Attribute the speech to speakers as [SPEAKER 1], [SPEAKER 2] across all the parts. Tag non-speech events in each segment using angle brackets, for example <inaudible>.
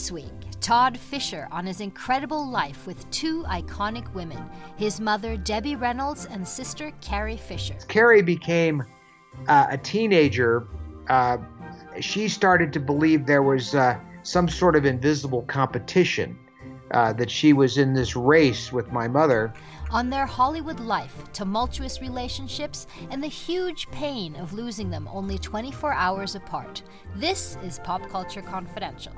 [SPEAKER 1] This week, Todd Fisher on his incredible life with two iconic women his mother, Debbie Reynolds, and sister, Carrie Fisher.
[SPEAKER 2] Carrie became uh, a teenager. Uh, she started to believe there was uh, some sort of invisible competition, uh, that she was in this race with my mother.
[SPEAKER 1] On their Hollywood life, tumultuous relationships, and the huge pain of losing them only 24 hours apart. This is Pop Culture Confidential.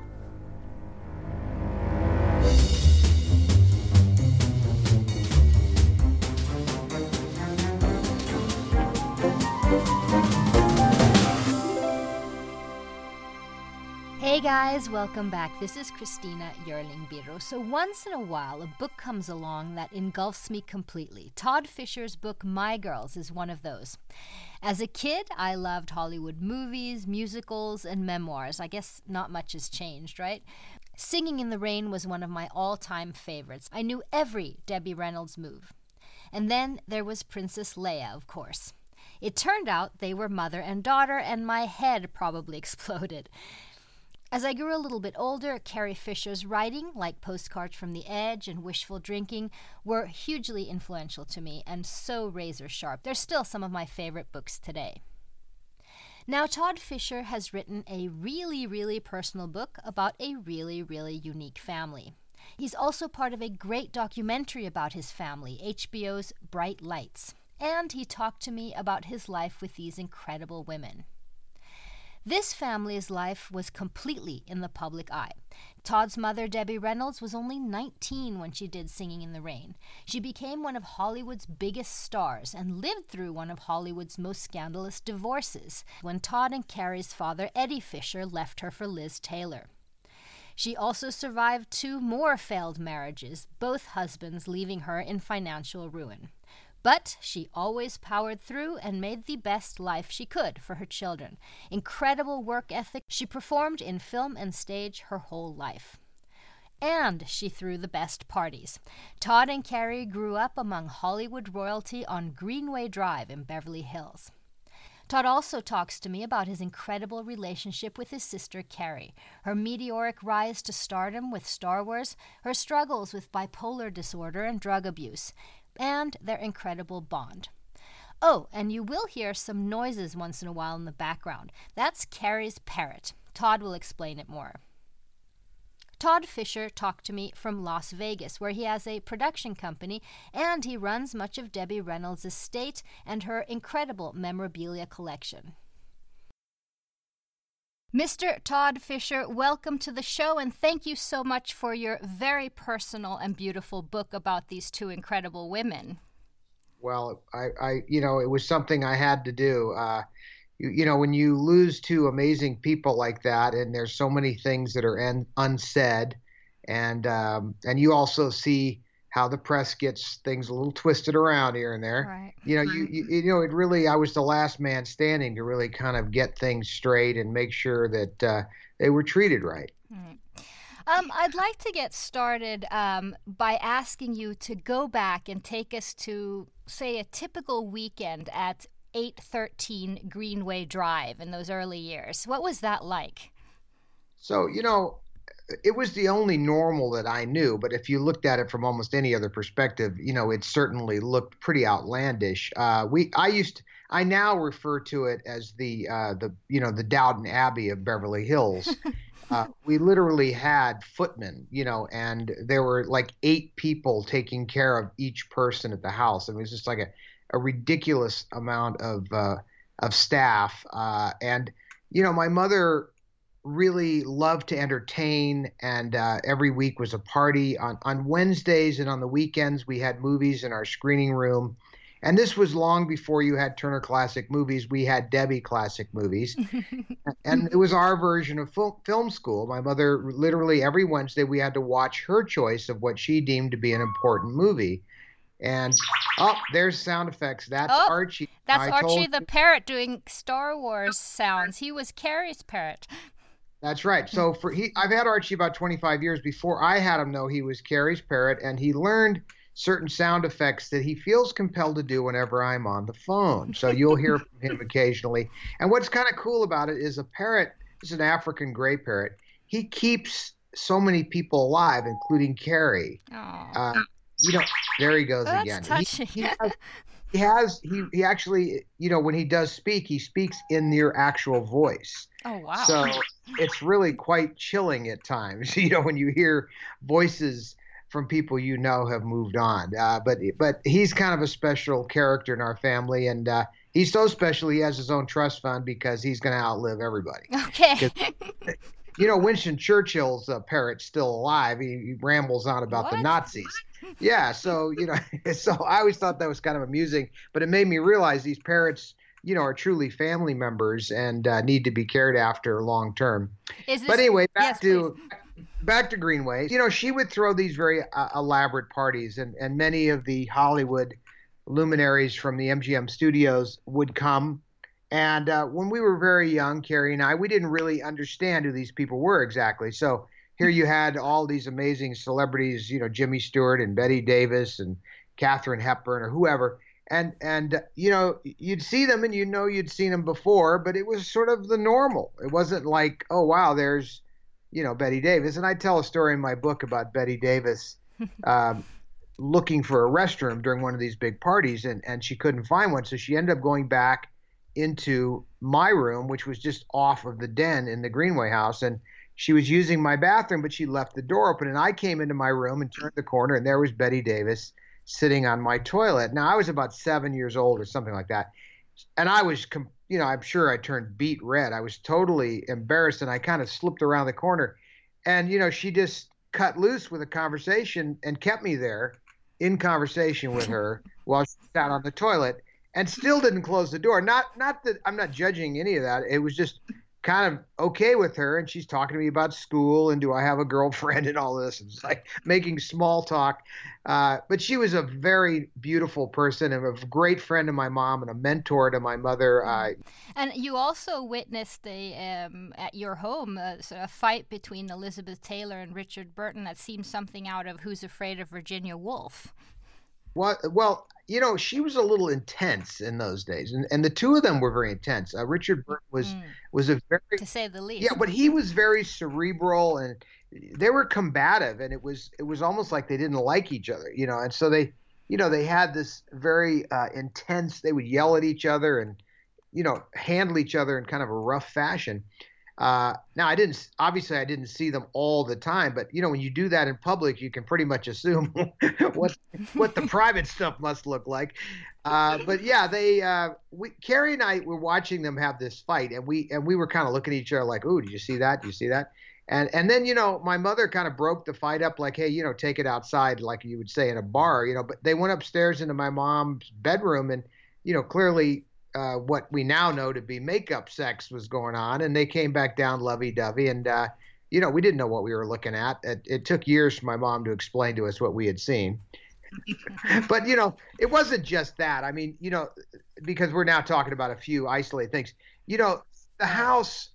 [SPEAKER 1] Hey guys, welcome back. This is Christina Yerling Biro. So, once in a while, a book comes along that engulfs me completely. Todd Fisher's book, My Girls, is one of those. As a kid, I loved Hollywood movies, musicals, and memoirs. I guess not much has changed, right? Singing in the Rain was one of my all time favorites. I knew every Debbie Reynolds move. And then there was Princess Leia, of course. It turned out they were mother and daughter, and my head probably <laughs> exploded. As I grew a little bit older, Carrie Fisher's writing, like Postcards from the Edge and Wishful Drinking, were hugely influential to me and so razor sharp. They're still some of my favorite books today. Now, Todd Fisher has written a really, really personal book about a really, really unique family. He's also part of a great documentary about his family, HBO's Bright Lights. And he talked to me about his life with these incredible women. This family's life was completely in the public eye. Todd's mother, Debbie Reynolds, was only 19 when she did Singing in the Rain. She became one of Hollywood's biggest stars and lived through one of Hollywood's most scandalous divorces when Todd and Carrie's father, Eddie Fisher, left her for Liz Taylor. She also survived two more failed marriages, both husbands leaving her in financial ruin. But she always powered through and made the best life she could for her children. Incredible work ethic, she performed in film and stage her whole life. And she threw the best parties. Todd and Carrie grew up among Hollywood royalty on Greenway Drive in Beverly Hills. Todd also talks to me about his incredible relationship with his sister Carrie, her meteoric rise to stardom with Star Wars, her struggles with bipolar disorder and drug abuse, and their incredible bond. Oh, and you will hear some noises once in a while in the background. That's Carrie's parrot. Todd will explain it more. Todd Fisher talked to me from Las Vegas, where he has a production company and he runs much of Debbie Reynolds' estate and her incredible memorabilia collection. Mr. Todd Fisher, welcome to the show and thank you so much for your very personal and beautiful book about these two incredible women.
[SPEAKER 2] Well, I, I you know, it was something I had to do. Uh, you, you, know, when you lose two amazing people like that, and there's so many things that are en- unsaid, and um, and you also see how the press gets things a little twisted around here and there.
[SPEAKER 1] Right.
[SPEAKER 2] You know, you, you, you know, it really I was the last man standing to really kind of get things straight and make sure that uh, they were treated right.
[SPEAKER 1] Mm. Um, I'd like to get started um, by asking you to go back and take us to, say, a typical weekend at 813 Greenway Drive in those early years. What was that like?
[SPEAKER 2] So, you know, it was the only normal that I knew. But if you looked at it from almost any other perspective, you know, it certainly looked pretty outlandish. Uh, we, I used, to, I now refer to it as the, uh, the, you know, the Downton Abbey of Beverly Hills. <laughs> uh, we literally had footmen, you know, and there were like eight people taking care of each person at the house. It was just like a, a ridiculous amount of, uh, of staff. Uh, and, you know, my mother really loved to entertain, and uh, every week was a party. On on Wednesdays and on the weekends, we had movies in our screening room. And this was long before you had Turner Classic Movies. We had Debbie Classic Movies, <laughs> and it was our version of film school. My mother literally every Wednesday we had to watch her choice of what she deemed to be an important movie. And oh, there's sound effects. That's
[SPEAKER 1] oh,
[SPEAKER 2] Archie.
[SPEAKER 1] That's I Archie the parrot doing Star Wars sounds. He was Carrie's parrot.
[SPEAKER 2] That's right. So for he, I've had Archie about 25 years. Before I had him, though, he was Carrie's parrot, and he learned certain sound effects that he feels compelled to do whenever I'm on the phone. So you'll hear from him occasionally. And what's kind of cool about it is a parrot is an African gray parrot. He keeps so many people alive, including Carrie. Uh, you know, there he goes
[SPEAKER 1] That's
[SPEAKER 2] again.
[SPEAKER 1] Touching.
[SPEAKER 2] He, he, has, he has he he actually you know when he does speak, he speaks in your actual voice.
[SPEAKER 1] Oh wow!
[SPEAKER 2] So it's really quite chilling at times. <laughs> You know when you hear voices from people you know have moved on. Uh, but but he's kind of a special character in our family, and uh, he's so special. He has his own trust fund because he's going to outlive everybody.
[SPEAKER 1] Okay. <laughs>
[SPEAKER 2] you know, Winston Churchill's uh, parrot's still alive. He, he rambles on about
[SPEAKER 1] What?
[SPEAKER 2] the Nazis. Yeah, so you know, <laughs> so I always thought that was kind of amusing, but it made me realize these parrots, you know, are truly family members and uh, need to be cared after long term.
[SPEAKER 1] This,
[SPEAKER 2] But anyway, back
[SPEAKER 1] yes,
[SPEAKER 2] to back to Greenway. You know, she would throw these very uh, elaborate parties, and and many of the Hollywood luminaries from the MGM studios would come. And uh, when we were very young, Carrie and I, we didn't really understand who these people were exactly. So here you had all these amazing celebrities, you know, Jimmy Stewart and Bette Davis and Katharine Hepburn or whoever. And and you know you'd see them and you know you'd seen them before, but it was sort of the normal. It wasn't like oh wow, there's you know Bette Davis. And I tell a story in my book about Bette Davis <laughs> um, looking for a restroom during one of these big parties, and and she couldn't find one, so she ended up going back into my room, which was just off of the den in the Greenway house, and she was using my bathroom, but she left the door open, and I came into my room and turned the corner, and there was Bette Davis sitting on my toilet. Now I was about seven years old or something like that, and I was, you know, I'm sure I turned beet red. I was totally embarrassed, and I kind of slipped around the corner, and you know, she just cut loose with a conversation and kept me there in conversation with her <laughs> while she sat on the toilet and still didn't close the door. Not not that I'm not judging any of that. It was just kind of okay with her and she's talking to me about school and do I have a girlfriend and all this. It's like making small talk. Uh, but she was a very beautiful person and a great friend of my mom and a mentor to my mother. Uh,
[SPEAKER 1] And you also witnessed a um, at your home a, sort of fight between Elizabeth Taylor and Richard Burton that seemed something out of Who's Afraid of Virginia Woolf.
[SPEAKER 2] What? Well, you know, she was a little intense in those days, and, and the two of them were very intense. Uh, Richard Burton was
[SPEAKER 1] Mm.
[SPEAKER 2] was a very
[SPEAKER 1] to say the least.
[SPEAKER 2] yeah, but he was very cerebral, and they were combative, and it was it was almost like they didn't like each other, you know, and so they, you know, they had this very uh, intense. They would yell at each other and, you know, handle each other in kind of a rough fashion. Uh, now I didn't obviously I didn't see them all the time, but you know when you do that in public, you can pretty much assume <laughs> what what the <laughs> private stuff must look like. Uh, but yeah, they uh, we Carrie and I were watching them have this fight, and we and we were kind of looking at each other like, "Ooh, did you see that? Did you see that?" And and then you know my mother kind of broke the fight up like, "Hey, you know, take it outside," like you would say in a bar, you know. But they went upstairs into my mom's bedroom, and you know clearly uh, what we now know to be makeup sex was going on, and they came back down lovey-dovey, and uh, you know we didn't know what we were looking at. It, it took years for my mom to explain to us what we had seen. <laughs> but you know, it wasn't just that. I mean, you know, because we're now talking about a few isolated things. You know, the house,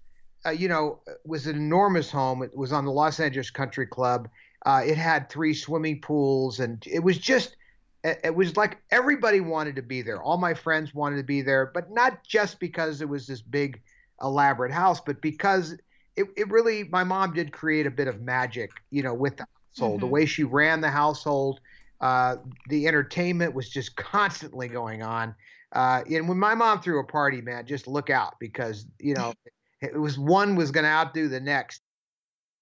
[SPEAKER 2] uh, you know, was an enormous home. It was on the Los Angeles Country Club. Uh, it had three swimming pools, and it was just. It it was like everybody wanted to be there. All my friends wanted to be there, but not just because it was this big, elaborate house, but because it, it really, my mom did create a bit of magic, you know, with the household. The
[SPEAKER 1] Mhm.
[SPEAKER 2] way she ran the household, uh, the entertainment was just constantly going on. Uh, and when my mom threw a party, man, just look out because you know <laughs> it was one was going to outdo the next.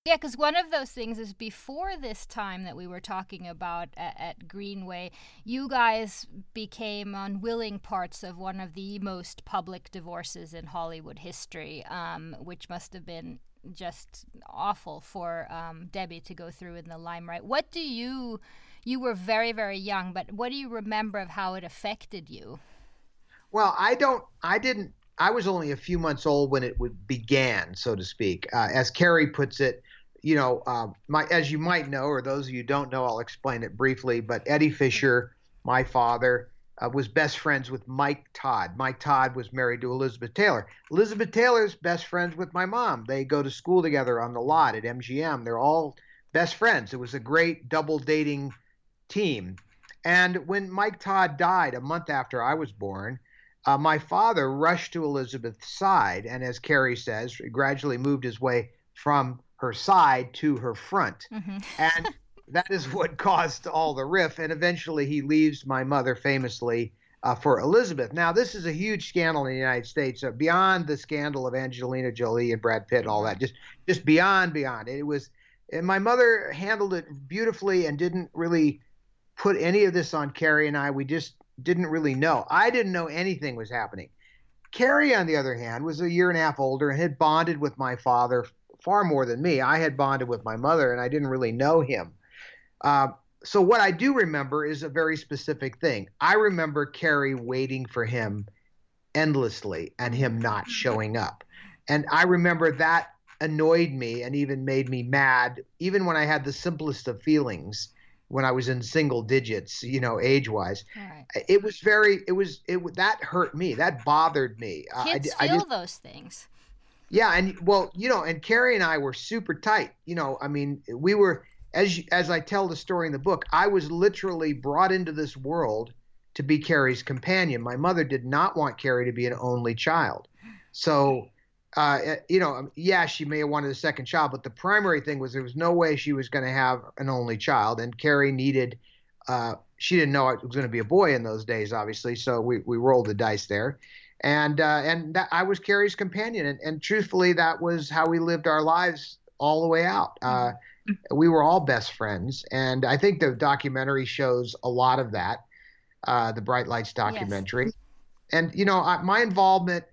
[SPEAKER 1] Yeah, because one of those things is before this time that we were talking about at, at Greenway, you guys became unwilling parts of one of the most public divorces in Hollywood history, um, which must have been just awful for um, Debbie to go through in the limelight. What do you, you were very, very young, but what do you remember of how it affected you?
[SPEAKER 2] Well, I don't, I didn't. I was only a few months old when it began, so to speak. Uh, as Carrie puts it, you know, uh, my as you might know, or those of you don't know, I'll explain it briefly. But Eddie Fisher, my father, uh, was best friends with Mike Todd. Mike Todd was married to Elizabeth Taylor. Elizabeth Taylor's best friends with my mom. They go to school together on the lot at MGM. They're all best friends. It was a great double dating team. And when Mike Todd died a month after I was born, uh, my father rushed to Elizabeth's side, and as Carrie says, gradually moved his way from her side to her front. Mm-hmm. and <laughs> that is what caused all the riff. And eventually he leaves my mother famously uh, for Elizabeth. Now, this is a huge scandal in the United States, uh, beyond the scandal of Angelina Jolie and Brad Pitt and all that, just, just beyond, beyond. It was, and my mother handled it beautifully and didn't really put any of this on Carrie and I. We just didn't really know. I didn't know anything was happening. Carrie, on the other hand, was a year and a half older and had bonded with my father far more than me. I had bonded with my mother, and I didn't really know him. Uh, so what I do remember is a very specific thing. I remember Carrie waiting for him endlessly and him not showing up. And I remember that annoyed me and even made me mad, even when I had the simplest of feelings when I was in single digits, you know, age wise. Right. It was very, it was, it that hurt me. That bothered me.
[SPEAKER 1] Kids I, feel I just, those things.
[SPEAKER 2] Yeah. And well, you know, and Carrie and I were super tight. You know, I mean, we were, as, as I tell the story in the book, I was literally brought into this world to be Carrie's companion. My mother did not want Carrie to be an only child. So, uh, eh, you know, um, yeah, she may have wanted a second child, but the primary thing was there was no way she was going to have an only child, and Carrie needed. Uh, she didn't know it was going to be a boy in those days, obviously, so we, we rolled the dice there, and uh, and that, I was Carrie's companion, and, and truthfully, that was how we lived our lives all the way out. Uh, mm-hmm. we were all best friends, and I think the documentary shows a lot of that, uh, the Bright Lights documentary, yes. and you know, I, my involvement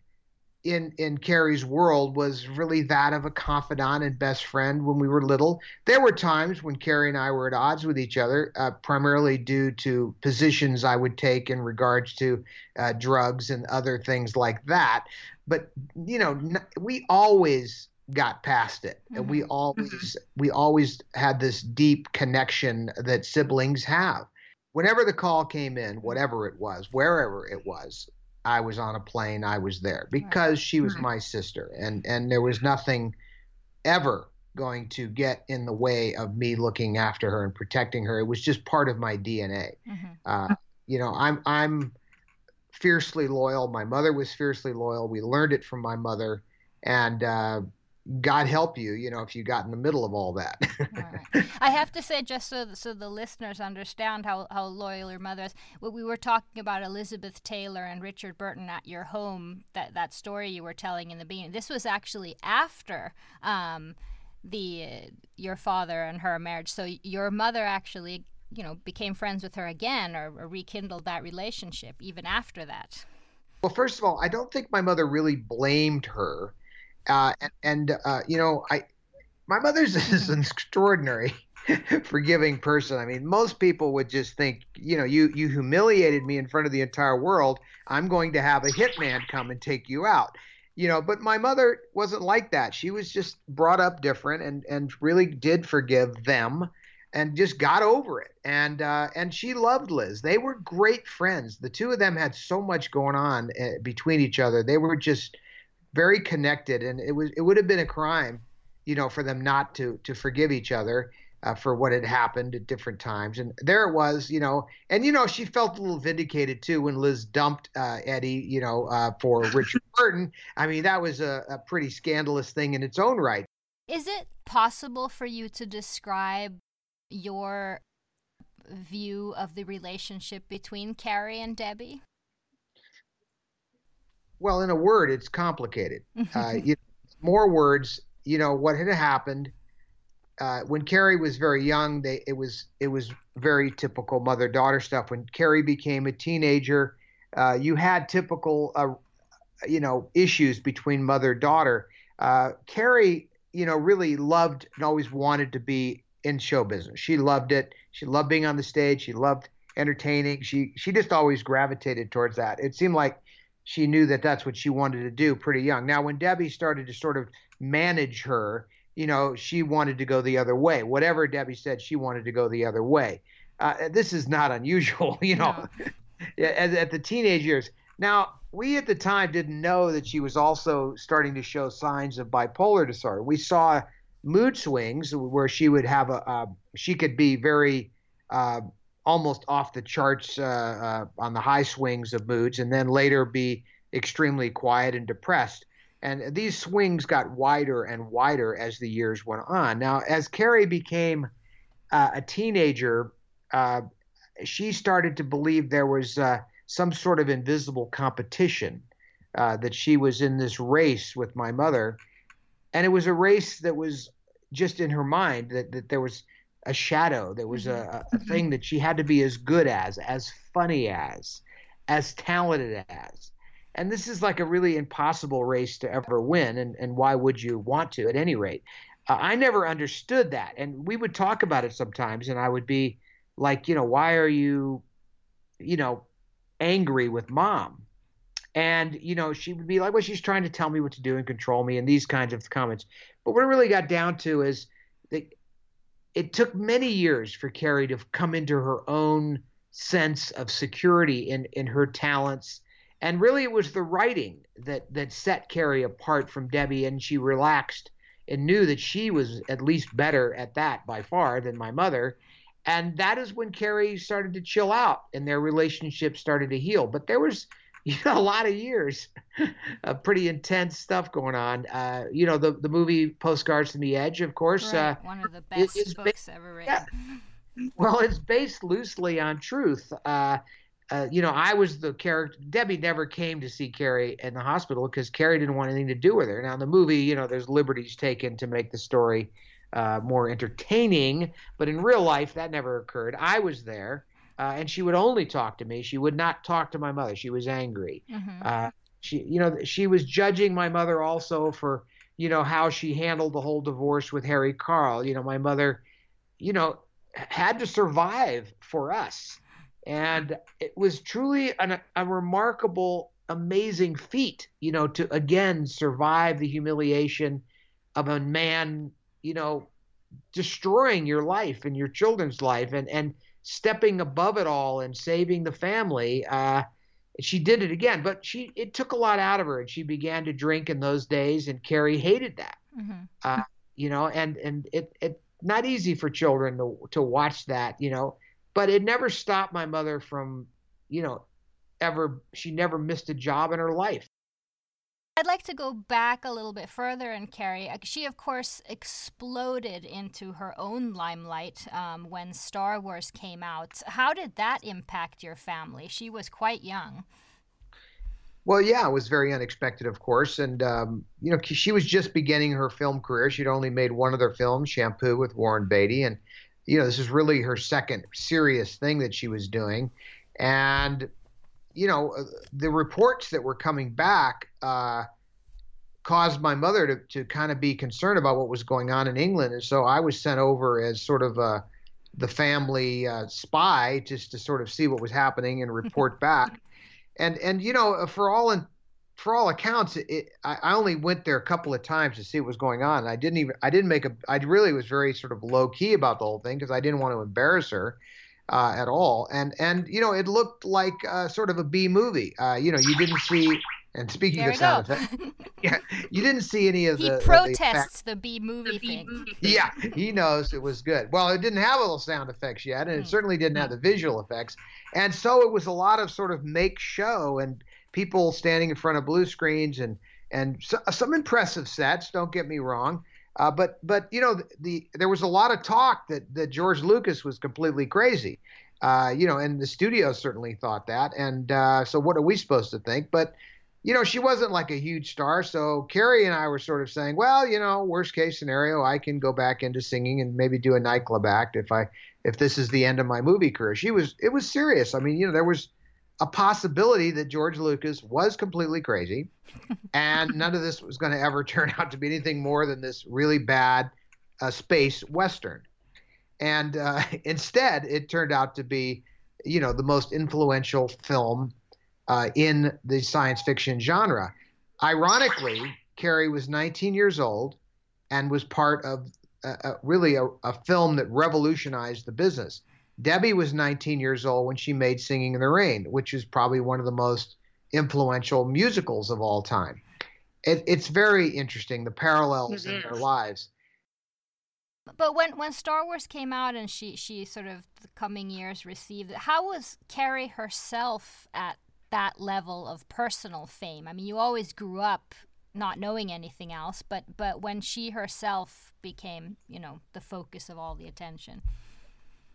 [SPEAKER 2] in in Carrie's world was really that of a confidant and best friend when we were little. There were times when Carrie and I were at odds with each other, uh, primarily due to positions I would take in regards to uh, drugs and other things like that. But you know, we always got past it, mm-hmm. and we always mm-hmm. we always had this deep connection that siblings have. Whenever the call came in, whatever it was, wherever it was, I was on a plane, I was there because she was my sister, and and there was nothing ever going to get in the way of me looking after her and protecting her. It was just part of my DNA. Mm-hmm. Uh, you know, I'm I'm fiercely loyal. My mother was fiercely loyal. We learned it from my mother, and uh, God help you, you know, if you got in the middle of all that.
[SPEAKER 1] right. I have to say, just so so the listeners understand how, how loyal your mother is, what we were talking about Elizabeth Taylor and Richard Burton at your home, that, that story you were telling in the beginning, this was actually after um, the uh, your father and her marriage. So your mother actually, you know, became friends with her again or, or rekindled that relationship even after that.
[SPEAKER 2] Well, first of all, I don't think my mother really blamed her uh, and, and uh, you know, I my mother's <laughs> is an extraordinary <laughs> forgiving person. I mean, most people would just think, you know, you you humiliated me in front of the entire world. I'm going to have a hitman come and take you out. You know, but my mother wasn't like that. She was just brought up different and and really did forgive them and just got over it. And uh, and she loved Liz. They were great friends. The two of them had so much going on uh, between each other. They were just very connected, and it was it would have been a crime, you know, for them not to to forgive each other. Uh, for what had happened at different times. And there it was, you know, and, you know, she felt a little vindicated too when Liz dumped uh, Eddie, you know, uh, for <laughs> Richard Burton. I mean, that was a, a pretty scandalous thing in its own right.
[SPEAKER 1] Is it possible for you to describe your view of the relationship between Carrie and Debbie?
[SPEAKER 2] Well, in a word, it's complicated. <laughs> Uh, you, more words, you know, what had happened uh, when Carrie was very young, they, it was it was very typical mother daughter stuff. When Carrie became a teenager, uh, you had typical, uh, you know, issues between mother daughter. Uh, Carrie, you know, really loved and always wanted to be in show business. She loved it. She loved being on the stage. She loved entertaining. She she just always gravitated towards that. It seemed like she knew that that's what she wanted to do pretty young. Now, when Debbie started to sort of manage her, you know, she wanted to go the other way. Whatever Debbie said, she wanted to go the other way. Uh, this is not unusual, <laughs> you know, no. <laughs> at, at the teenage years. Now, we at the time didn't know that she was also starting to show signs of bipolar disorder. We saw mood swings where she would have a, uh, she could be very uh, almost off the charts uh, uh, on the high swings of moods, and then later be extremely quiet and depressed. And these swings got wider and wider as the years went on. Now, as Carrie became uh, a teenager, uh, she started to believe there was uh, some sort of invisible competition, uh, that she was in this race with my mother. And it was a race that was just in her mind, that, that there was a shadow, there was
[SPEAKER 1] Mm-hmm.
[SPEAKER 2] a, a thing that she had to be as good as, as funny as, as talented as. And this is like a really impossible race to ever win. And, and why would you want to, at any rate? Uh, I never understood that. And we would talk about it sometimes, and I would be like, you know, why are you, you know, angry with mom? And, you know, she would be like, well, she's trying to tell me what to do and control me, and these kinds of comments. But what it really got down to is that it took many years for Carrie to come into her own sense of security in, in her talents. And really, it was the writing that, that set Carrie apart from Debbie, and she relaxed and knew that she was at least better at that by far than my mother. And that is when Carrie started to chill out and their relationship started to heal. But there was, <laughs> you know, a lot of years <laughs> of pretty intense stuff going on. Uh, you know, the, the movie Postcards from the Edge, of course.
[SPEAKER 1] Right.
[SPEAKER 2] Uh,
[SPEAKER 1] One of the best
[SPEAKER 2] ba-
[SPEAKER 1] books ever written.
[SPEAKER 2] yeah. <laughs> well, it's based loosely on truth. Uh, uh, you know, I was the character. Debbie never came to see Carrie in the hospital because Carrie didn't want anything to do with her. Now, in the movie, you know, there's liberties taken to make the story uh, more entertaining, but in real life, that never occurred. I was there, uh, and she would only talk to me. She would not talk to my mother. She was angry.
[SPEAKER 1] Mhm.
[SPEAKER 2] Uh, she, you know, she was judging my mother also for, you know, how she handled the whole divorce with Harry Karl. You know, my mother, you know, had to survive for us, and it was truly an, a remarkable, amazing feat. You know, to again survive the humiliation of a man, you know, destroying your life and your children's life, and and stepping above it all and saving the family. Uh, she did it again, but she it took a lot out of her, and she began to drink in those days. And Carrie hated that,
[SPEAKER 1] Mhm.
[SPEAKER 2] uh, you know, and and it it not easy for children to to watch that, you know, but it never stopped my mother from, you know, ever. She never missed a job in her life.
[SPEAKER 1] I'd like to go back a little bit further and Carrie. uh, She, of course, exploded into her own limelight um, when Star Wars came out. How did that impact your family? She was quite young.
[SPEAKER 2] Well, yeah, it was very unexpected, of course, and um, you know she was just beginning her film career. She'd only made one other film, Shampoo, with Warren Beatty, and you know this is really her second serious thing that she was doing, and you know uh, the reports that were coming back uh, caused my mother to to kind of be concerned about what was going on in England, and so I was sent over as sort of uh, the family uh, spy just to sort of see what was happening and report <laughs> back. And and you know for all in for all accounts it, I, I only went there a couple of times to see what was going on. And i didn't even i didn't make a i really was very sort of low key about the whole thing because i didn't want to embarrass her uh, at all and and you know it looked like uh, sort of a b movie uh, you know you didn't see and speaking
[SPEAKER 1] There
[SPEAKER 2] of sound effects <laughs> yeah you didn't see any of
[SPEAKER 1] he
[SPEAKER 2] the of the effects.
[SPEAKER 1] protests the B movie thing.
[SPEAKER 2] Yeah, he knows it was good. Well, it didn't have all the sound effects yet, and it
[SPEAKER 1] Hmm.
[SPEAKER 2] certainly didn't have the visual effects. And so it was a lot of sort of make show and people standing in front of blue screens and and so, some impressive sets. Don't get me wrong, uh, but but you know the, the there was a lot of talk that that George Lucas was completely crazy. Uh, you know, and the studio certainly thought that. And uh, so, what are we supposed to think? But you know, she wasn't like a huge star. So Carrie and I were sort of saying, well, you know, worst case scenario, I can go back into singing and maybe do a nightclub act if I if this is the end of my movie career. She was it was serious. I mean, you know, there was a possibility that George Lucas was completely crazy <laughs> and none of this was going to ever turn out to be anything more than this really bad uh, space western. And uh, <laughs> instead, it turned out to be, you know, the most influential film uh, in the science fiction genre. Ironically, Carrie was 19 years old and was part of uh, uh, really a, a film that revolutionized the business. Debbie was 19 years old when she made Singing in the Rain, which is probably one of the most influential musicals of all time. It, it's very interesting the parallels in their mm-hmm. lives.
[SPEAKER 1] But when when Star Wars came out and she she sort of the coming years received it, how was Carrie herself at that level of personal fame? I mean, you always grew up not knowing anything else, but but when she herself became, you know, the focus of all the attention.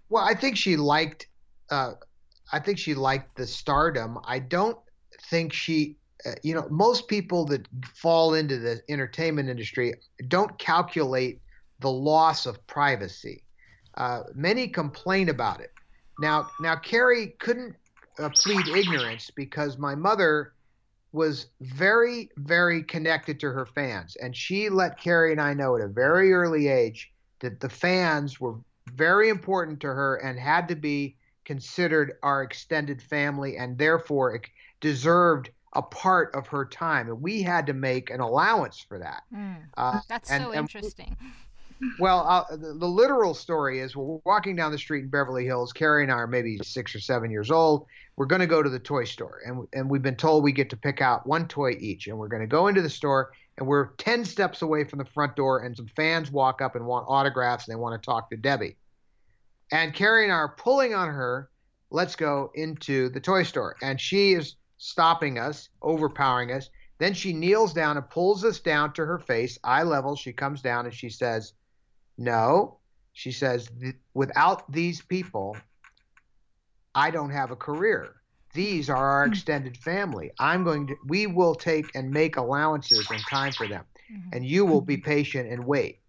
[SPEAKER 2] Well, I think she liked. Uh, I think she liked the stardom. I don't think she. Uh, you know, most people that fall into the entertainment industry don't calculate the loss of privacy. Uh, many complain about it. Now, now Carrie couldn't uh, plead ignorance because my mother was very, very connected to her fans. And she let Carrie and I know at a very early age that the fans were very important to her and had to be considered our extended family and therefore deserved a part of her time. And we had to make an allowance for that.
[SPEAKER 1] Mm, uh, that's and, so interesting. <laughs>
[SPEAKER 2] Well, uh, the, the, literal story is we're walking down the street in Beverly Hills. Carrie and I are maybe six or seven years old. We're going to go to the toy store, and and we've been told we get to pick out one toy each, and we're going to go into the store, and we're ten steps away from the front door, and some fans walk up and want autographs, and they want to talk to Debbie. And Carrie and I are pulling on her. Let's go into the toy store, and she is stopping us, overpowering us. Then she kneels down and pulls us down to her face, eye level. She comes down and she says, no, she says, without these people, I don't have a career. These are our hmm. extended family. I'm going to, we will take and make allowances and time for them. Mm-hmm. And you will be mm-hmm. patient and wait.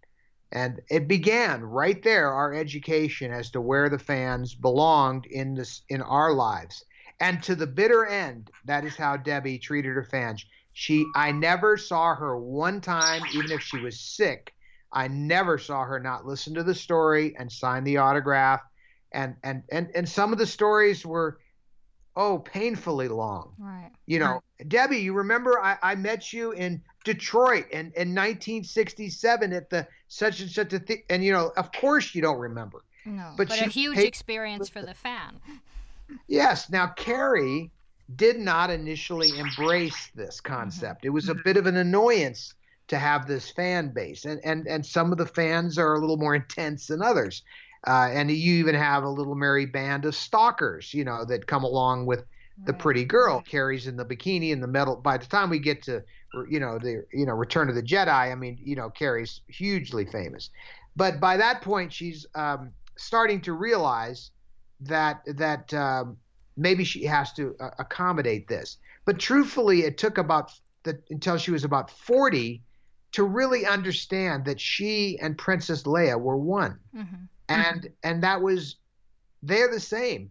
[SPEAKER 2] And it began right there, our education as to where the fans belonged in this in our lives. And to the bitter end, that is how Debbie treated her fans. She I never saw her one time, even if she was sick, I never saw her not listen to the story and sign the autograph. And and and and some of the stories were oh painfully long.
[SPEAKER 1] Right.
[SPEAKER 2] You know, right. Debbie, you remember I, I met you in Detroit in, in 1967 at the such and such a thing and you know, of course you don't remember.
[SPEAKER 1] No, but, but a huge paid, experience for the fan.
[SPEAKER 2] Yes. Now Carrie did not initially embrace this concept. Mm-hmm. It was a bit of an annoyance to have this fan base, and and and some of the fans are a little more intense than others. Uh, and you even have a little merry band of stalkers, you know, that come along with the pretty girl carries in the bikini and the medal. By the time we get to, you know, the you know Return of the Jedi, I mean, you know, Carrie's hugely famous, but by that point she's um, starting to realize that that um, maybe she has to uh, accommodate this. But truthfully, it took about the, until she was about forty to really understand that she and Princess Leia were one, mm-hmm. And mm-hmm. and that was they're the same.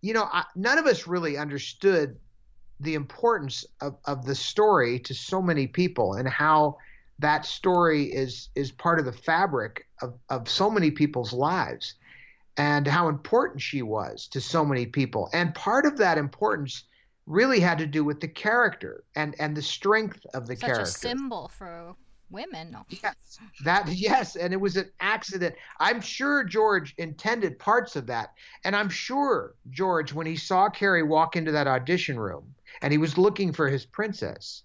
[SPEAKER 2] You know, I, none of us really understood the importance of, of the story to so many people and how that story is is part of the fabric of, of so many people's lives and how important she was to so many people. And part of that importance really had to do with the character and and the strength of the
[SPEAKER 1] Such
[SPEAKER 2] character.
[SPEAKER 1] Such a symbol for women. No.
[SPEAKER 2] Yes, that yes, and it was an accident. I'm sure George intended parts of that, and I'm sure George, when he saw Carrie walk into that audition room and he was looking for his princess,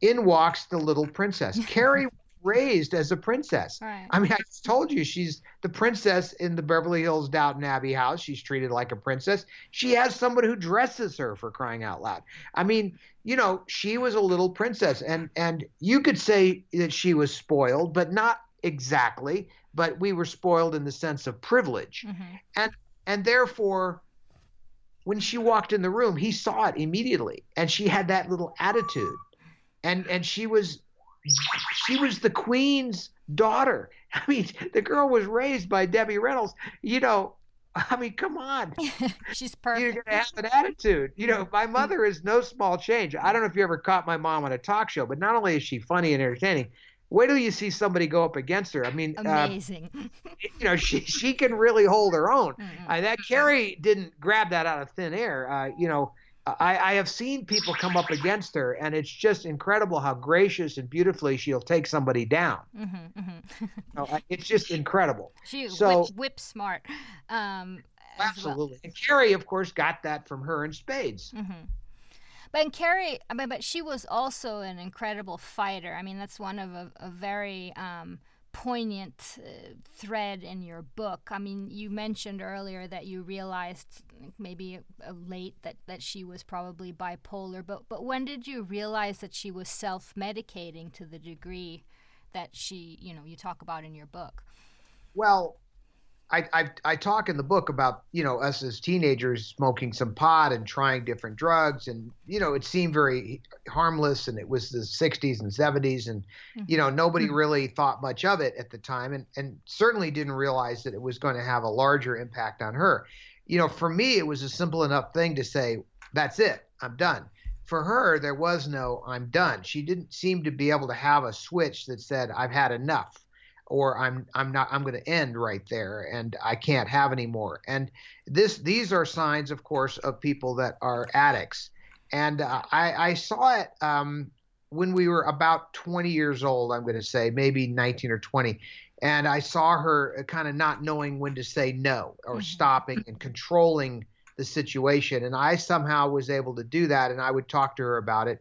[SPEAKER 2] in walks the little princess. <laughs> Carrie raised as a princess.
[SPEAKER 1] Right.
[SPEAKER 2] I mean, I just told you she's the princess in the Beverly Hills Downton Abbey house. She's treated like a princess. She has someone who dresses her for crying out loud. I mean, you know, she was a little princess, and and you could say that she was spoiled, but not exactly. But we were spoiled in the sense of privilege, mm-hmm. and and therefore. When she walked in the room, he saw it immediately, and she had that little attitude, and and she was she was the queen's daughter. <laughs> I mean, the girl was raised by Debbie Reynolds. You know, I mean, come on. <laughs>
[SPEAKER 1] She's perfect.
[SPEAKER 2] You're gonna have an attitude. You know, my mother is no small change. I don't know if you ever caught my mom on a talk show, but not only is she funny and entertaining, wait till you see somebody go up against her. I mean,
[SPEAKER 1] uh, amazing.
[SPEAKER 2] Uh, you know, she she can really hold her own. Mm-hmm. Uh, that Carrie didn't grab that out of thin air. Uh, you know, I, I, have seen people come up against her, and it's just incredible how gracious and beautifully she'll take somebody down. Mm-hmm, mm-hmm. it's just incredible. <laughs>
[SPEAKER 1] She so whip, whip smart. Um,
[SPEAKER 2] absolutely, well. and Carrie, of course, got that from her in spades.
[SPEAKER 1] Mm-hmm. But Carrie, I mean, but she was also an incredible fighter. I mean, that's one of a, a very um, poignant uh, thread in your book. I mean, you mentioned earlier that you realized maybe uh, late that, that she was probably bipolar, but but when did you realize that she was self-medicating to the degree that she, you know, you talk about in your book?
[SPEAKER 2] Well, I, I, I talk in the book about you know us as teenagers smoking some pot and trying different drugs. And you know it seemed very harmless and it was the 60s and 70s and mm-hmm. you know nobody mm-hmm. really thought much of it at the time and and certainly didn't realize that it was going to have a larger impact on her. You know for me it was a simple enough thing to say that's it. I'm done. For her there was no I'm done. She didn't seem to be able to have a switch that said I've had enough or I'm I'm not I'm going to end right there and I can't have any more. And this these are signs, of course, of people that are addicts. And uh, I, I saw it um, when we were about 20 years old. I'm going to say maybe 19 or 20. And I saw her kind of not knowing when to say no or mm-hmm. stopping and controlling the situation. And I somehow was able to do that. And I would talk to her about it.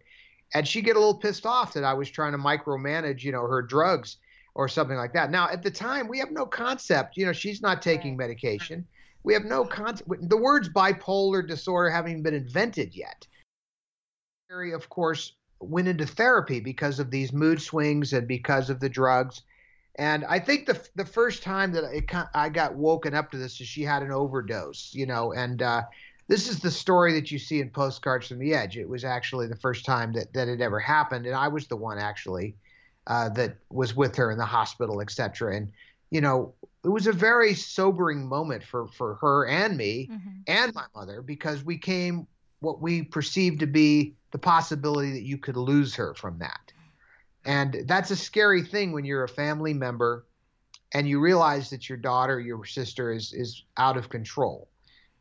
[SPEAKER 2] And she'd get a little pissed off that I was trying to micromanage, you know, her drugs or something like that. Now, at the time, we have no concept. You know, she's not taking medication. We have no concept. The words bipolar disorder haven't even been invented yet. Carrie, of course, went into therapy because of these mood swings and because of the drugs. And I think the the first time that it, I got woken up to this is she had an overdose, you know, and uh, this is the story that you see in Postcards from the Edge. It was actually the first time that, that it ever happened, and I was the one actually uh, that was with her in the hospital, etc. And you know, it was a very sobering moment for for her and me mm-hmm. and my mother because we came what we perceived to be the possibility that you could lose her from that. And that's a scary thing when you're a family member and you realize that your daughter, your sister is is out of control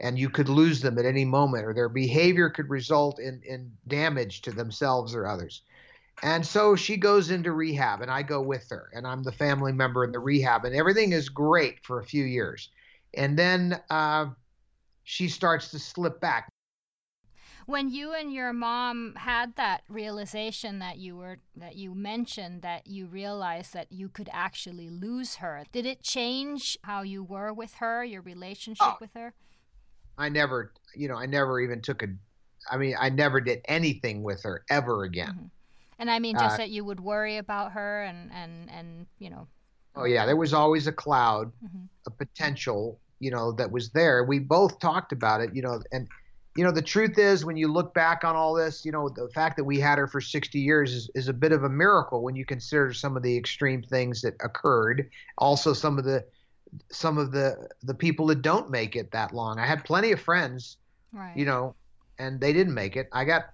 [SPEAKER 2] and you could lose them at any moment or their behavior could result in in damage to themselves or others. And so she goes into rehab, and I go with her, and I'm the family member in the rehab, and everything is great for a few years. And then uh, she starts to slip back.
[SPEAKER 1] When you and your mom had that realization that you were that you mentioned that you realized that you could actually lose her, did it change how you were with her, your relationship oh, with her?
[SPEAKER 2] I never, you know, I never even took a I mean, I never did anything with her ever again. Mm-hmm.
[SPEAKER 1] And I mean, just uh, that you would worry about her and, and, and you know.
[SPEAKER 2] Oh, yeah. There was always a cloud, mm-hmm. a potential, you know, that was there. We both talked about it, you know, and, you know, the truth is when you look back on all this, you know, the fact that we had her for 60 years is, is a bit of a miracle when you consider some of the extreme things that occurred. Also, some of the, some of the the people that don't make it that long. I had plenty of friends, right. you know, and they didn't make it. I got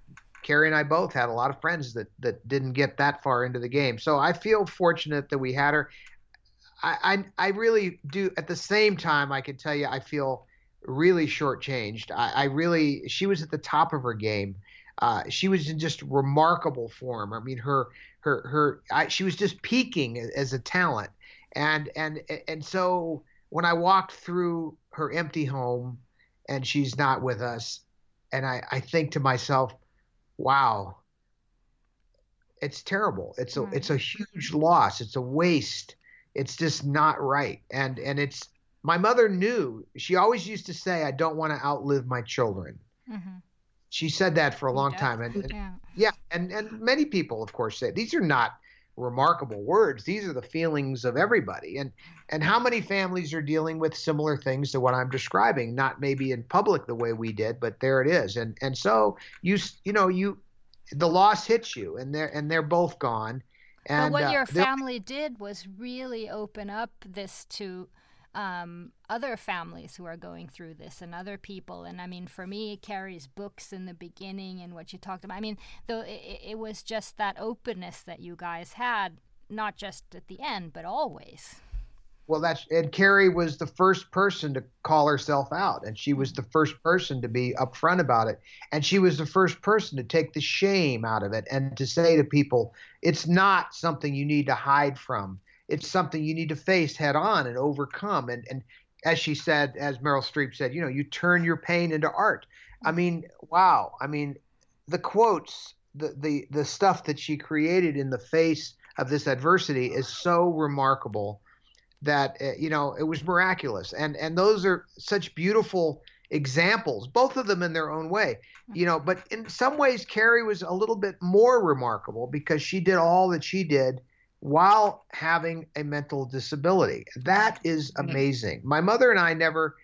[SPEAKER 2] Carrie and I both had a lot of friends that that didn't get that far into the game. So I feel fortunate that we had her. I I, I really do. At the same time, I can tell you, I feel really shortchanged. I, I really she was at the top of her game. Uh, she was in just remarkable form. I mean, her her her I, she was just peaking as a talent, and and and so when I walked through her empty home, and she's not with us, and I I think to myself, wow, it's terrible. It's a right. it's a huge loss. It's a waste. It's just not right. And and it's my mother knew. She always used to say, "I don't want to outlive my children." Mm-hmm. She said that for a long time, and, and yeah. yeah, and and many people, of course, say these are not remarkable words. These are the feelings of everybody. And and how many families are dealing with similar things to what I'm describing? Not maybe in public the way we did, but there it is. And and so you you know you the loss hits you, and they're and they're both gone. And
[SPEAKER 1] but what uh, your family did was really open up this to um, other families who are going through this and other people. And I mean, for me, it Carrie's books in the beginning and what you talked about. I mean, though it, it was just that openness that you guys had, not just at the end, but always.
[SPEAKER 2] Well, that's and Carrie was the first person to call herself out, and she was the first person to be upfront about it, and she was the first person to take the shame out of it and to say to people, "It's not something you need to hide from it's something you need to face head on and overcome. And and as she said, as Meryl Streep said, you know, you turn your pain into art. I mean, wow. I mean, the quotes, the the the stuff that she created in the face of this adversity is so remarkable that uh, you know it was miraculous and and those are such beautiful examples both of them in their own way you know but in some ways carrie was a little bit more remarkable because she did all that she did while having a mental disability. That is amazing. My mother and i never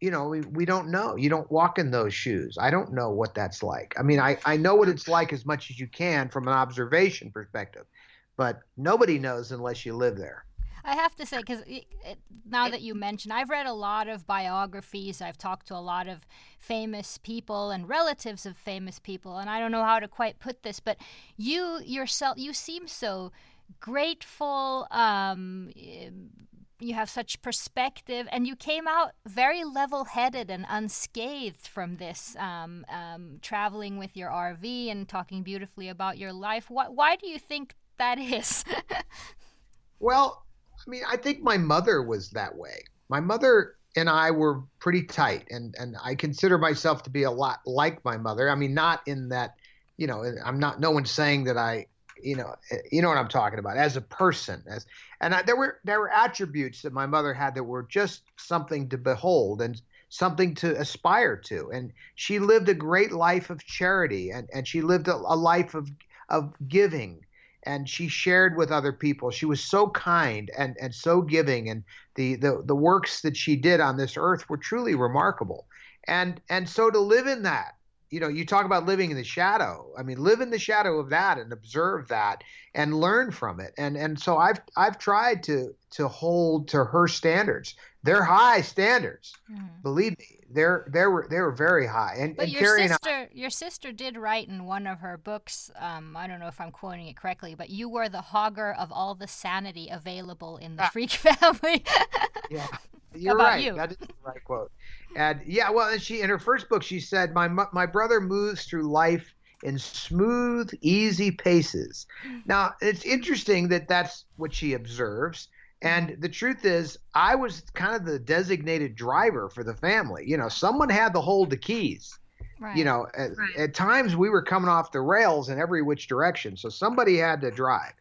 [SPEAKER 2] you know we, we don't know. You don't walk in those shoes. I don't know what that's like. I mean I, I know what it's like as much as you can from an observation perspective but nobody knows unless you live there
[SPEAKER 1] I have to say, because now that you mention, I've read a lot of biographies. I've talked to a lot of famous people and relatives of famous people, and I don't know how to quite put this, but you yourself, you seem so grateful. Um, you have such perspective, and you came out very level-headed and unscathed from this, um, um, traveling with your RV and talking beautifully about your life. Why, why do you think that is? <laughs>
[SPEAKER 2] well, I mean, I think my mother was that way. My mother and I were pretty tight, and and I consider myself to be a lot like my mother. I mean, not in that, you know, I'm not. No one's saying that I, you know, eh, you know what I'm talking about as a person. As and I, there were there were attributes that my mother had that were just something to behold and something to aspire to. And she lived a great life of charity, and and she lived a, a life of of giving and she shared with other people. She was so kind and, and so giving, and the, the the works that she did on this earth were truly remarkable. And and so to live in that, you know, you talk about living in the shadow. I mean, live in the shadow of that and observe that and learn from it. And and so I've I've tried to to hold to her standards. They're high standards. Mm-hmm. Believe me, they're they were they were very high. And,
[SPEAKER 1] but
[SPEAKER 2] and
[SPEAKER 1] your
[SPEAKER 2] Carrie
[SPEAKER 1] sister,
[SPEAKER 2] I,
[SPEAKER 1] your sister did write in one of her books. Um, I don't know if I'm quoting it correctly, but you were the hogger of all the sanity available in the ah. freak <laughs> family.
[SPEAKER 2] yeah, <laughs> you're right. You? That is the right quote. And yeah, well, and she in her first book she said, "My my brother moves through life." in smooth, easy paces. Hmm. Now, it's interesting that that's what she observes. And the truth is, I was kind of the designated driver for the family. You know, someone had to hold the keys. Right. You know, at, right. at times we were coming off the rails in every which direction. So somebody had to drive.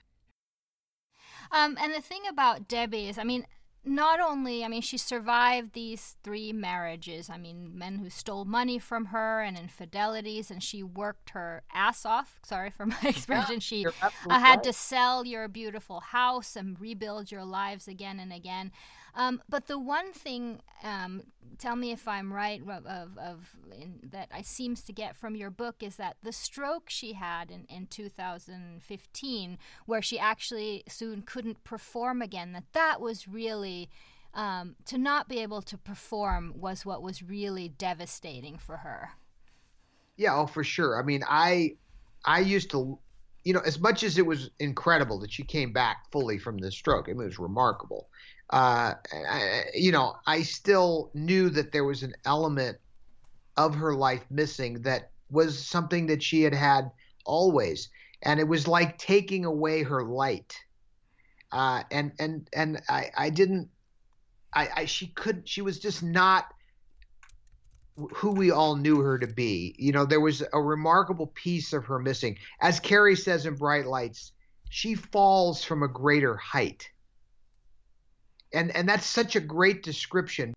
[SPEAKER 1] Um, and the thing about Debbie is, I mean, not only, I mean, she survived these three marriages. I mean, men who stole money from her and infidelities, and she worked her ass off. Sorry for my <laughs> expression. Yeah, she uh, had right. to sell your beautiful house and rebuild your lives again and again. Um, but the one thing, um, tell me if I'm right, of, of, in, that I seems to get from your book is that the stroke she had in, in 2015, where she actually soon couldn't perform again, that that was really. Um, to not be able to perform was what was really devastating for her.
[SPEAKER 2] Yeah, oh, for sure. I mean, I I used to, you know, as much as it was incredible that she came back fully from the stroke, it was remarkable uh, I, you know, I still knew that there was an element of her life missing that was something that she had had always, and it was like taking away her light. Uh, and and and I, I didn't, I, I she couldn't she was just not who we all knew her to be. You know, there was a remarkable piece of her missing. As Carrie says in Bright Lights, she falls from a greater height and and that's such a great description.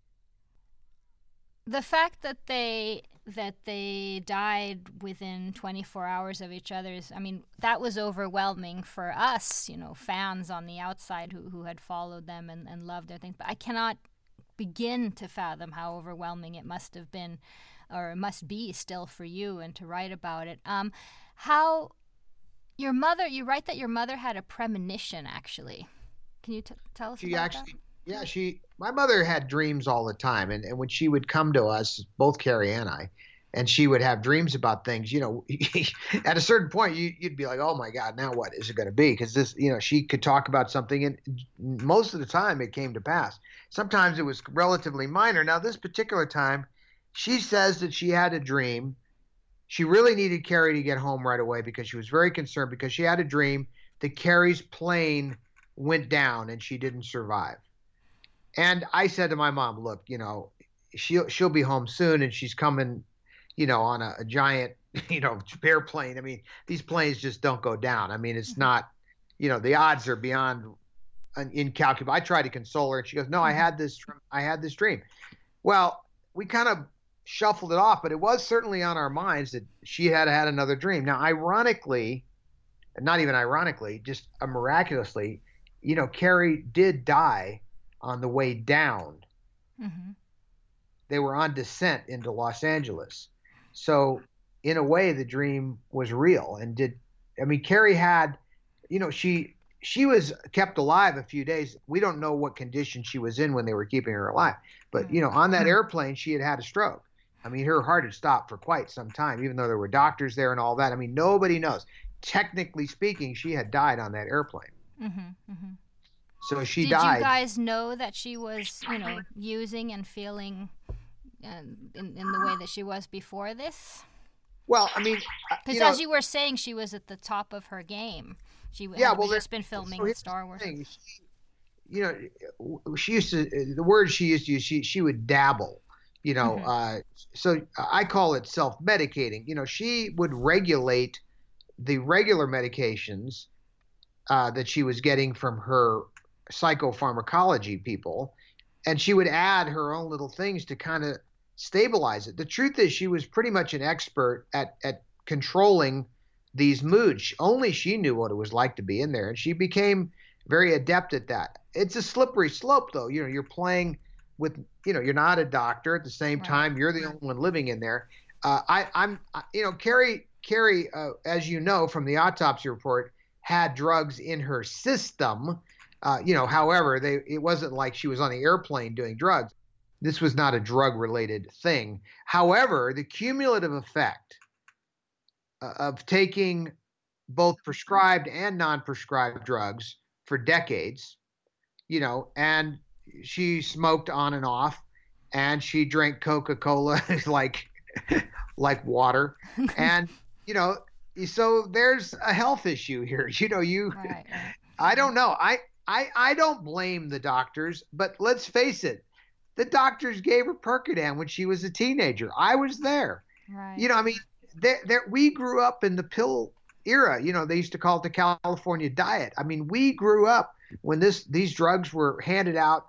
[SPEAKER 1] The fact that they that they died within 24 hours of each other's i mean that was overwhelming for us you know fans on the outside who, who had followed them and, and loved their things. But i cannot begin to fathom how overwhelming it must have been or must be still for you and to write about it. Um, how your mother you write that your mother had a premonition actually. Can you t- tell us
[SPEAKER 2] she
[SPEAKER 1] about
[SPEAKER 2] actually
[SPEAKER 1] that?
[SPEAKER 2] Yeah, she. My mother had dreams all the time, and, and when she would come to us, both Carrie and I, and she would have dreams about things. You know, <laughs> at a certain point, you, would be like, "Oh my God, now what is it going to be?" Because this, you know, she could talk about something, and most of the time it came to pass. Sometimes it was relatively minor. Now, this particular time, she says that she had a dream. She really needed Carrie to get home right away because she was very concerned because she had a dream that Carrie's plane went down and she didn't survive. And I said to my mom, look, you know, she'll she'll be home soon, and she's coming, you know, on a, a giant, <laughs> you know, airplane. I mean, these planes just don't go down. I mean, it's mm-hmm. not, you know, the odds are beyond incalculable. I tried to console her, and she goes, "No, I mm-hmm. had this. I had this dream." Well, we kind of shuffled it off, but it was certainly on our minds that she had had another dream. Now, ironically, not even ironically, just miraculously, you know, Carrie did die on the way down. Mm-hmm. They were on descent into Los Angeles. So, in a way, the dream was real and did. I mean, Carrie had, you know, she she was kept alive a few days. We don't know what condition she was in when they were keeping her alive, but you know, on that mm-hmm. airplane, she had had a stroke. I mean, her heart had stopped for quite some time, even though there were doctors there and all that. I mean, nobody knows. Technically speaking, she had died on that airplane. Mm-hmm, mm-hmm. So she
[SPEAKER 1] Did
[SPEAKER 2] died.
[SPEAKER 1] Did you guys know that she was, you know, using and feeling uh, in, in the way that she was before this?
[SPEAKER 2] Well, I mean,
[SPEAKER 1] because as you were saying, she was at the top of her game. She yeah, well, just been filming so Star Wars. She,
[SPEAKER 2] you know, she used to the word she used to use. She she would dabble. You know, mm-hmm. uh, so I call it self medicating. You know, she would regulate the regular medications uh, that she was getting from her psychopharmacology people, and she would add her own little things to kind of stabilize it. The truth is, she was pretty much an expert at at controlling these moods. Only she knew what it was like to be in there, and she became very adept at that. It's a slippery slope, though. You know, you're playing with, you know, you're not a doctor at the same right. time. You're the only one living in there. Uh, I, I'm, you know, Carrie, Carrie, uh, as you know from the autopsy report, had drugs in her system. Uh, you know, however, they it wasn't like she was on the airplane doing drugs. This was not a drug related thing. However, the cumulative effect uh, of taking both prescribed and non-prescribed drugs for decades, you know, and she smoked on and off, and she drank Coca-Cola <laughs> like like water, <laughs> and you know, so there's a health issue here. <laughs> You know, you, right. I don't know, I. I, I don't blame the doctors, but let's face it, the doctors gave her Percodan when she was a teenager. I was there. Right. You know, I mean, there, there, we grew up in the pill era. You know, they used to call it the California diet. I mean, we grew up when this these drugs were handed out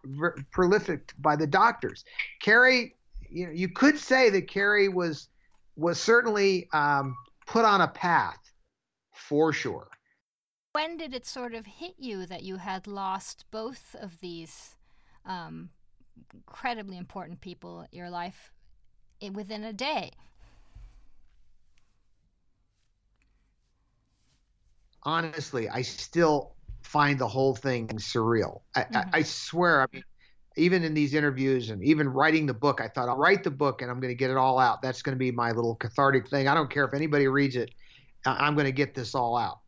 [SPEAKER 2] prolific by the doctors. Carrie, you know, you could say that Carrie was was certainly um, put on a path for sure.
[SPEAKER 1] When did it sort of hit you that you had lost both of these um, incredibly important people in your life within a day?
[SPEAKER 2] honestly, I still find the whole thing surreal. I, mm-hmm. I, I swear, I mean, even in these interviews and even writing the book, I thought I'll write the book and I'm going to get it all out. That's going to be my little cathartic thing. I don't care if anybody reads it. I'm going to get this all out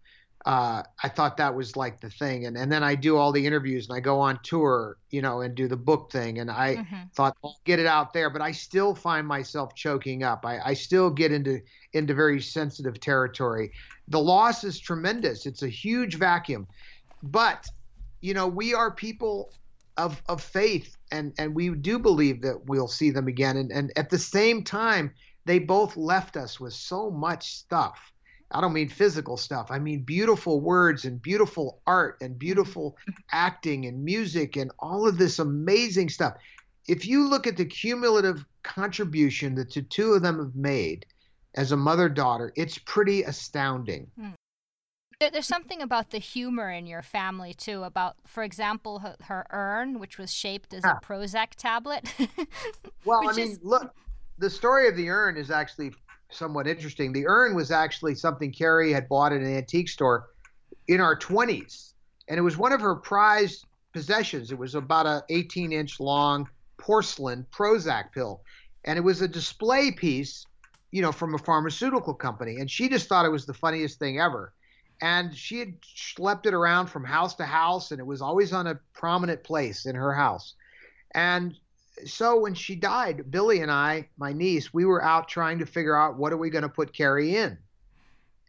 [SPEAKER 2] uh, I thought that was like the thing. And, and then I do all the interviews and I go on tour, you know, and do the book thing. And I mm-hmm. thought, I'll get it out there, but I still find myself choking up. I, I still get into, into very sensitive territory. The loss is tremendous. It's a huge vacuum, but you know, we are people of, of faith and, and we do believe that we'll see them again. And, and at the same time, they both left us with so much stuff I don't mean physical stuff. I mean beautiful words and beautiful art and beautiful acting and music and all of this amazing stuff. If you look at the cumulative contribution that the two of them have made as a mother daughter, it's pretty astounding. Hmm.
[SPEAKER 1] There's something about the humor in your family too. About, for example, her, her urn, which was shaped as yeah. a Prozac tablet. <laughs>
[SPEAKER 2] well, I mean, is... look, the story of the urn is actually somewhat interesting. The urn was actually something Carrie had bought at an antique store in our 20s, and it was one of her prized possessions. It was about a 18 inch long porcelain Prozac pill, and it was a display piece, you know, from a pharmaceutical company. And she just thought it was the funniest thing ever. And she had schlepped it around from house to house, and it was always on a prominent place in her house. And so when she died, Billie and I, my niece, we were out trying to figure out what are we going to put Carrie in.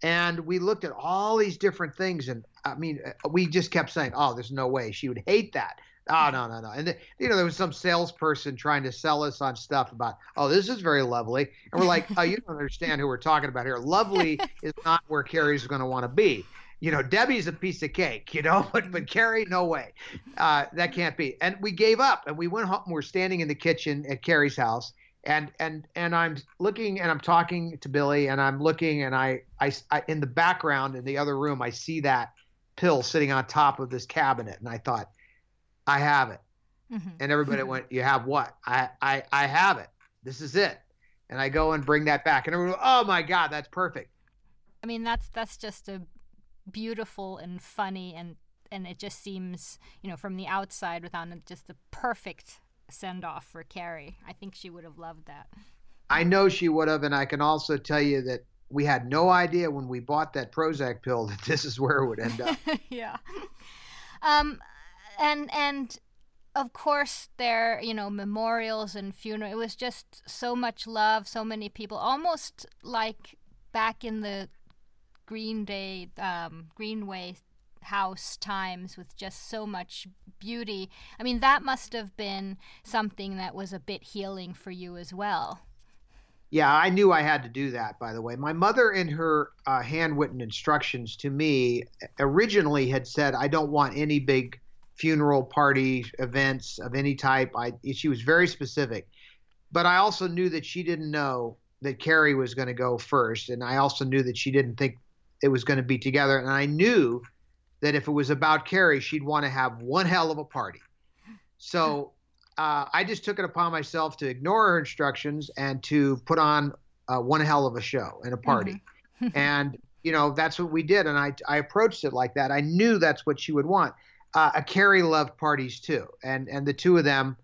[SPEAKER 2] And we looked at all these different things, and I mean, uh, we just kept saying, "Oh, there's no way she would hate that." Oh no, no, no! And the, you know, there was some salesperson trying to sell us on stuff about, "Oh, this is very lovely," and we're like, "Oh, you don't understand who we're talking about here. Lovely <laughs> is not where Carrie's going to want to be." You know, Debbie's a piece of cake, you know, <laughs> but but Carrie, no way, uh, that can't be. And we gave up, and we went home. We're standing in the kitchen at Carrie's house, and and and I'm looking, and I'm talking to Billie, and I'm looking, and I, I, I in the background in the other room, I see that pill sitting on top of this cabinet, and I thought, I have it. Mm-hmm. And everybody went, "You have what?" I, I, I have it. This is it. And I go and bring that back, and everyone, oh my god, that's perfect.
[SPEAKER 1] I mean, that's that's just a beautiful and funny and and it just seems you know from the outside without just a perfect send off for Carrie. I think she would have loved that.
[SPEAKER 2] I know she would have, and I can also tell you that we had no idea when we bought that Prozac pill <laughs> that this is where it would end up. <laughs>
[SPEAKER 1] yeah. Um, and and of course there you know memorials and funeral. It was just so much love, so many people, almost like back in the Green Day, um, Greenway house times with just so much beauty. I mean, that must have been something that was a bit healing for you as well.
[SPEAKER 2] Yeah, I knew I had to do that, by the way. My mother, in her uh, handwritten instructions to me, originally had said, I don't want any big funeral party events of any type. I, she was very specific. But I also knew that she didn't know that Carrie was going to go first. And I also knew that she didn't think it was going to be together. And I knew that if it was about Carrie, she'd want to have one hell of a party. So uh, I just took it upon myself to ignore her instructions and to put on uh, one hell of a show and a party. Mm-hmm. <laughs> and, you know, that's what we did. And I, I approached it like that. I knew that's what she would want. Uh, a Carrie loved parties too. And, and the two of them,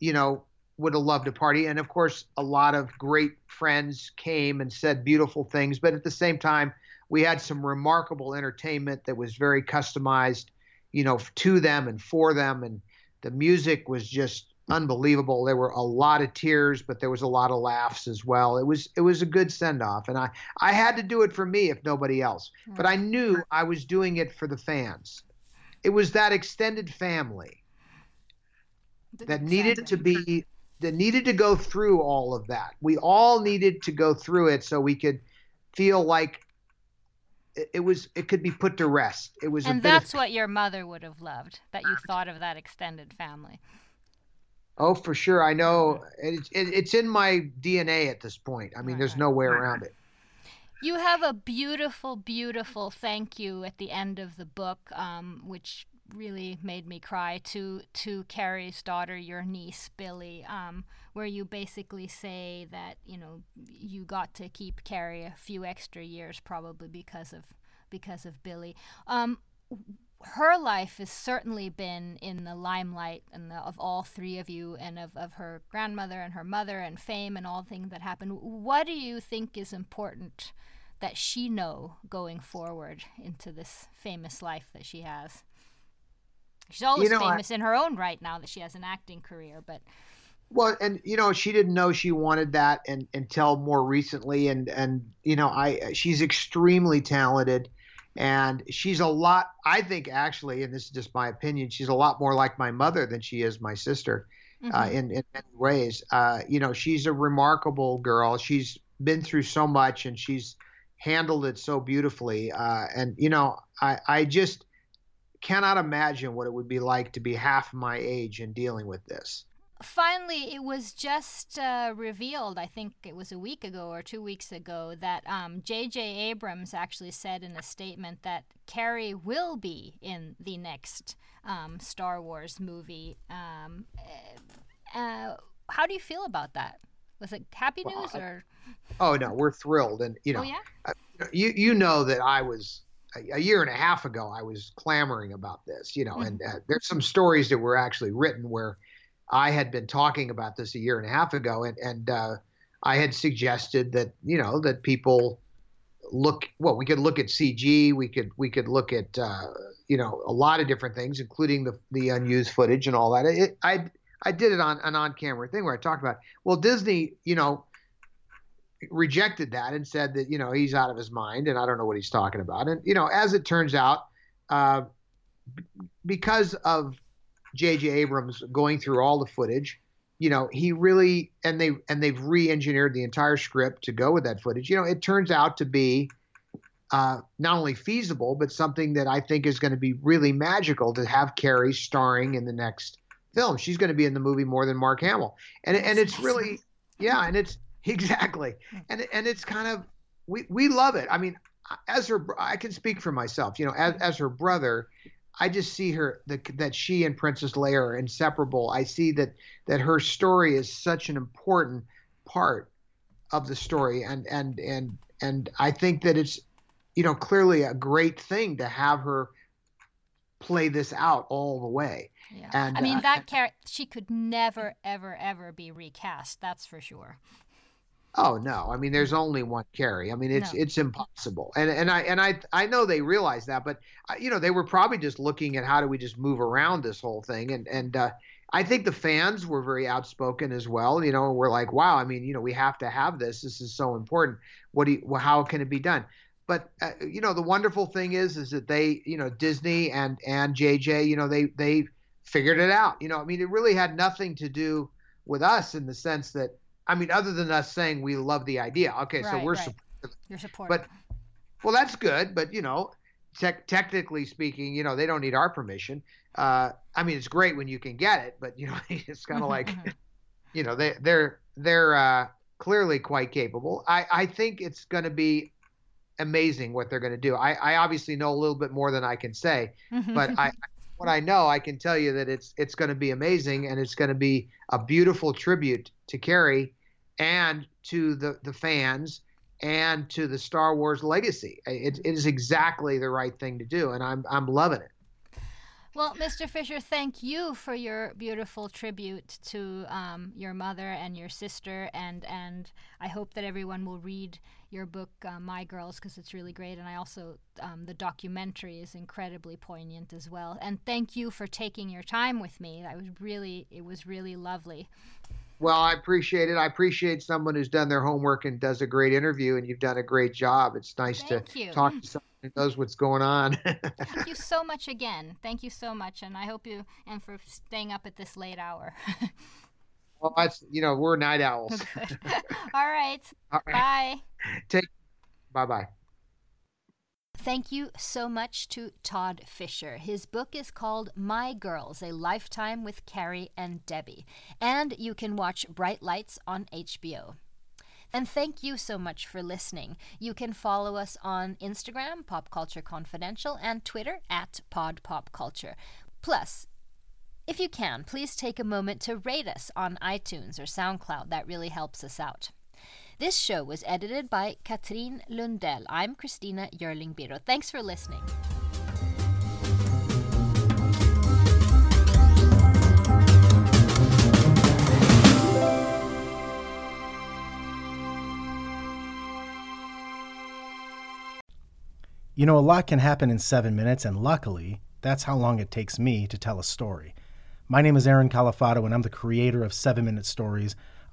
[SPEAKER 2] you know, would have loved a party. And of course, a lot of great friends came and said beautiful things. But at the same time, we had some remarkable entertainment that was very customized, you know, to them and for them. And the music was just unbelievable. There were a lot of tears, but there was a lot of laughs as well. It was it was a good send off, and I I had to do it for me if nobody else. But I knew I was doing it for the fans. It was that extended family that needed to be that needed to go through all of that. We all needed to go through it so we could feel like it was it could be put to rest. It was,
[SPEAKER 1] and that's of, what your mother would have loved that you thought of that extended family.
[SPEAKER 2] Oh, for sure. I know it's it, it's in my DNA at this point. I mean, right. there's no way around it.
[SPEAKER 1] You have a beautiful, beautiful thank you at the end of the book, um, which really made me cry to to Carrie's daughter, your niece Billie, um, where you basically say that you know you got to keep Carrie a few extra years probably because of because of Billie. Um, her life has certainly been in the limelight and the, of all three of you and of, of her grandmother and her mother and fame and all the things that happened. What do you think is important that she know going forward into this famous life that she has? She's always you know, famous I, in her own right now that she has an acting career, but
[SPEAKER 2] well, and you know, she didn't know she wanted that and until more recently and and you know, I she's extremely talented and she's a lot I think actually and this is just my opinion, she's a lot more like my mother than she is my sister. Uh, mm-hmm. Uh, in, in many ways, uh, you know, she's a remarkable girl. She's been through so much, and she's handled it so beautifully. Uh, and you know, I, I just, cannot imagine what it would be like to be half my age and dealing with this.
[SPEAKER 1] Finally, it was just uh, revealed, I think it was a week ago or two weeks ago, that J.J. Um, Abrams actually said in a statement that Carrie will be in the next um, Star Wars movie. Um, uh, uh, how do you feel about that? Was it happy news well, or?
[SPEAKER 2] Oh no, we're thrilled, and you know, oh,
[SPEAKER 1] yeah?
[SPEAKER 2] You you know that I was a year and a half ago, I was clamoring about this, you know, mm-hmm. and uh, there's some stories that were actually written where I had been talking about this a year and a half ago, and and uh, I had suggested that you know that people look well, we could look at CG, we could we could look at uh, you know a lot of different things, including the the unused footage and all that. It, I I did it on an on camera thing where I talked about well Disney, you know, rejected that and said that you know he's out of his mind and I don't know what he's talking about. And you know, as it turns out, uh, because of J.J. Abrams going through all the footage, you know, he really and they and they've re-engineered the entire script to go with that footage. You know, it turns out to be uh, not only feasible, but something that I think is going to be really magical to have Carrie starring in the next film. She's going to be in the movie more than Mark Hamill, and and it's really yeah, and it's <laughs> exactly, and and it's kind of we we love it. I mean, as her, I can speak for myself. You know, as as her brother, I just see her the, that she and Princess Leia are inseparable. I see that that her story is such an important part of the story, and and and and I think that it's you know, clearly a great thing to have her play this out all the way.
[SPEAKER 1] Yeah. And I mean, uh, that character, she could never, ever, ever be recast. That's for sure.
[SPEAKER 2] Oh no! I mean, there's only one Carrie. I mean, it's no. it's impossible. And and I and I I know they realize that, but uh, you know, they were probably just looking at how do we just move around this whole thing. And and uh, I think the fans were very outspoken as well. You know, we're like, wow. I mean, you know, we have to have this. This is so important. What do you, how can it be done? but uh, you know the wonderful thing is is that they you know Disney and and JJ you know they they figured it out you know I mean it really had nothing to do with us in the sense that I mean other than us saying we love the idea okay right, so we're right.
[SPEAKER 1] supportive you're supportive
[SPEAKER 2] but well that's good but you know te- technically speaking you know they don't need our permission uh, I mean it's great when you can get it but you know <laughs> it's kind of like <laughs> you know they they're they're uh, clearly quite capable I I think it's going to be amazing what they're going to do. I, I obviously know a little bit more than I can say, mm-hmm. but I <laughs> what I know, I can tell you that it's it's going to be amazing and it's going to be a beautiful tribute to Carrie and to the the fans and to the Star Wars legacy. It, it is exactly the right thing to do, and I'm I'm loving it.
[SPEAKER 1] Well, Mr. Fisher, thank you for your beautiful tribute to um, your mother and your sister, and and I hope that everyone will read your book, uh, My Girls, because it's really great, and I also um, the documentary is incredibly poignant as well. And thank you for taking your time with me. That was really it was really lovely.
[SPEAKER 2] Well, I appreciate it. I appreciate someone who's done their homework and does a great interview, and you've done a great job. It's nice
[SPEAKER 1] Thank
[SPEAKER 2] to
[SPEAKER 1] you.
[SPEAKER 2] talk to someone who knows what's going on. <laughs>
[SPEAKER 1] Thank you so much again. Thank you so much, and I hope you and for staying up at this late hour. <laughs>
[SPEAKER 2] well, that's you know we're night owls. <laughs>
[SPEAKER 1] All right. All right. Bye.
[SPEAKER 2] Take. Bye bye.
[SPEAKER 1] Thank you so much to Todd Fisher. His book is called My Girls A Lifetime with Carrie and Debbie, and you can watch Bright Lights on HBO. And thank you so much for listening. You can follow us on Instagram, Pop Culture Confidential, and Twitter at Pod Pop Culture. Plus, if you can, please take a moment to rate us on iTunes or SoundCloud. That really helps us out. This show was edited by Katrin Lundell. I'm Christina Yerling Biro. Thanks for listening.
[SPEAKER 3] You know, a lot can happen in seven minutes, and luckily, that's how long it takes me to tell a story. My name is Aaron Califato, and I'm the creator of Seven Minute Stories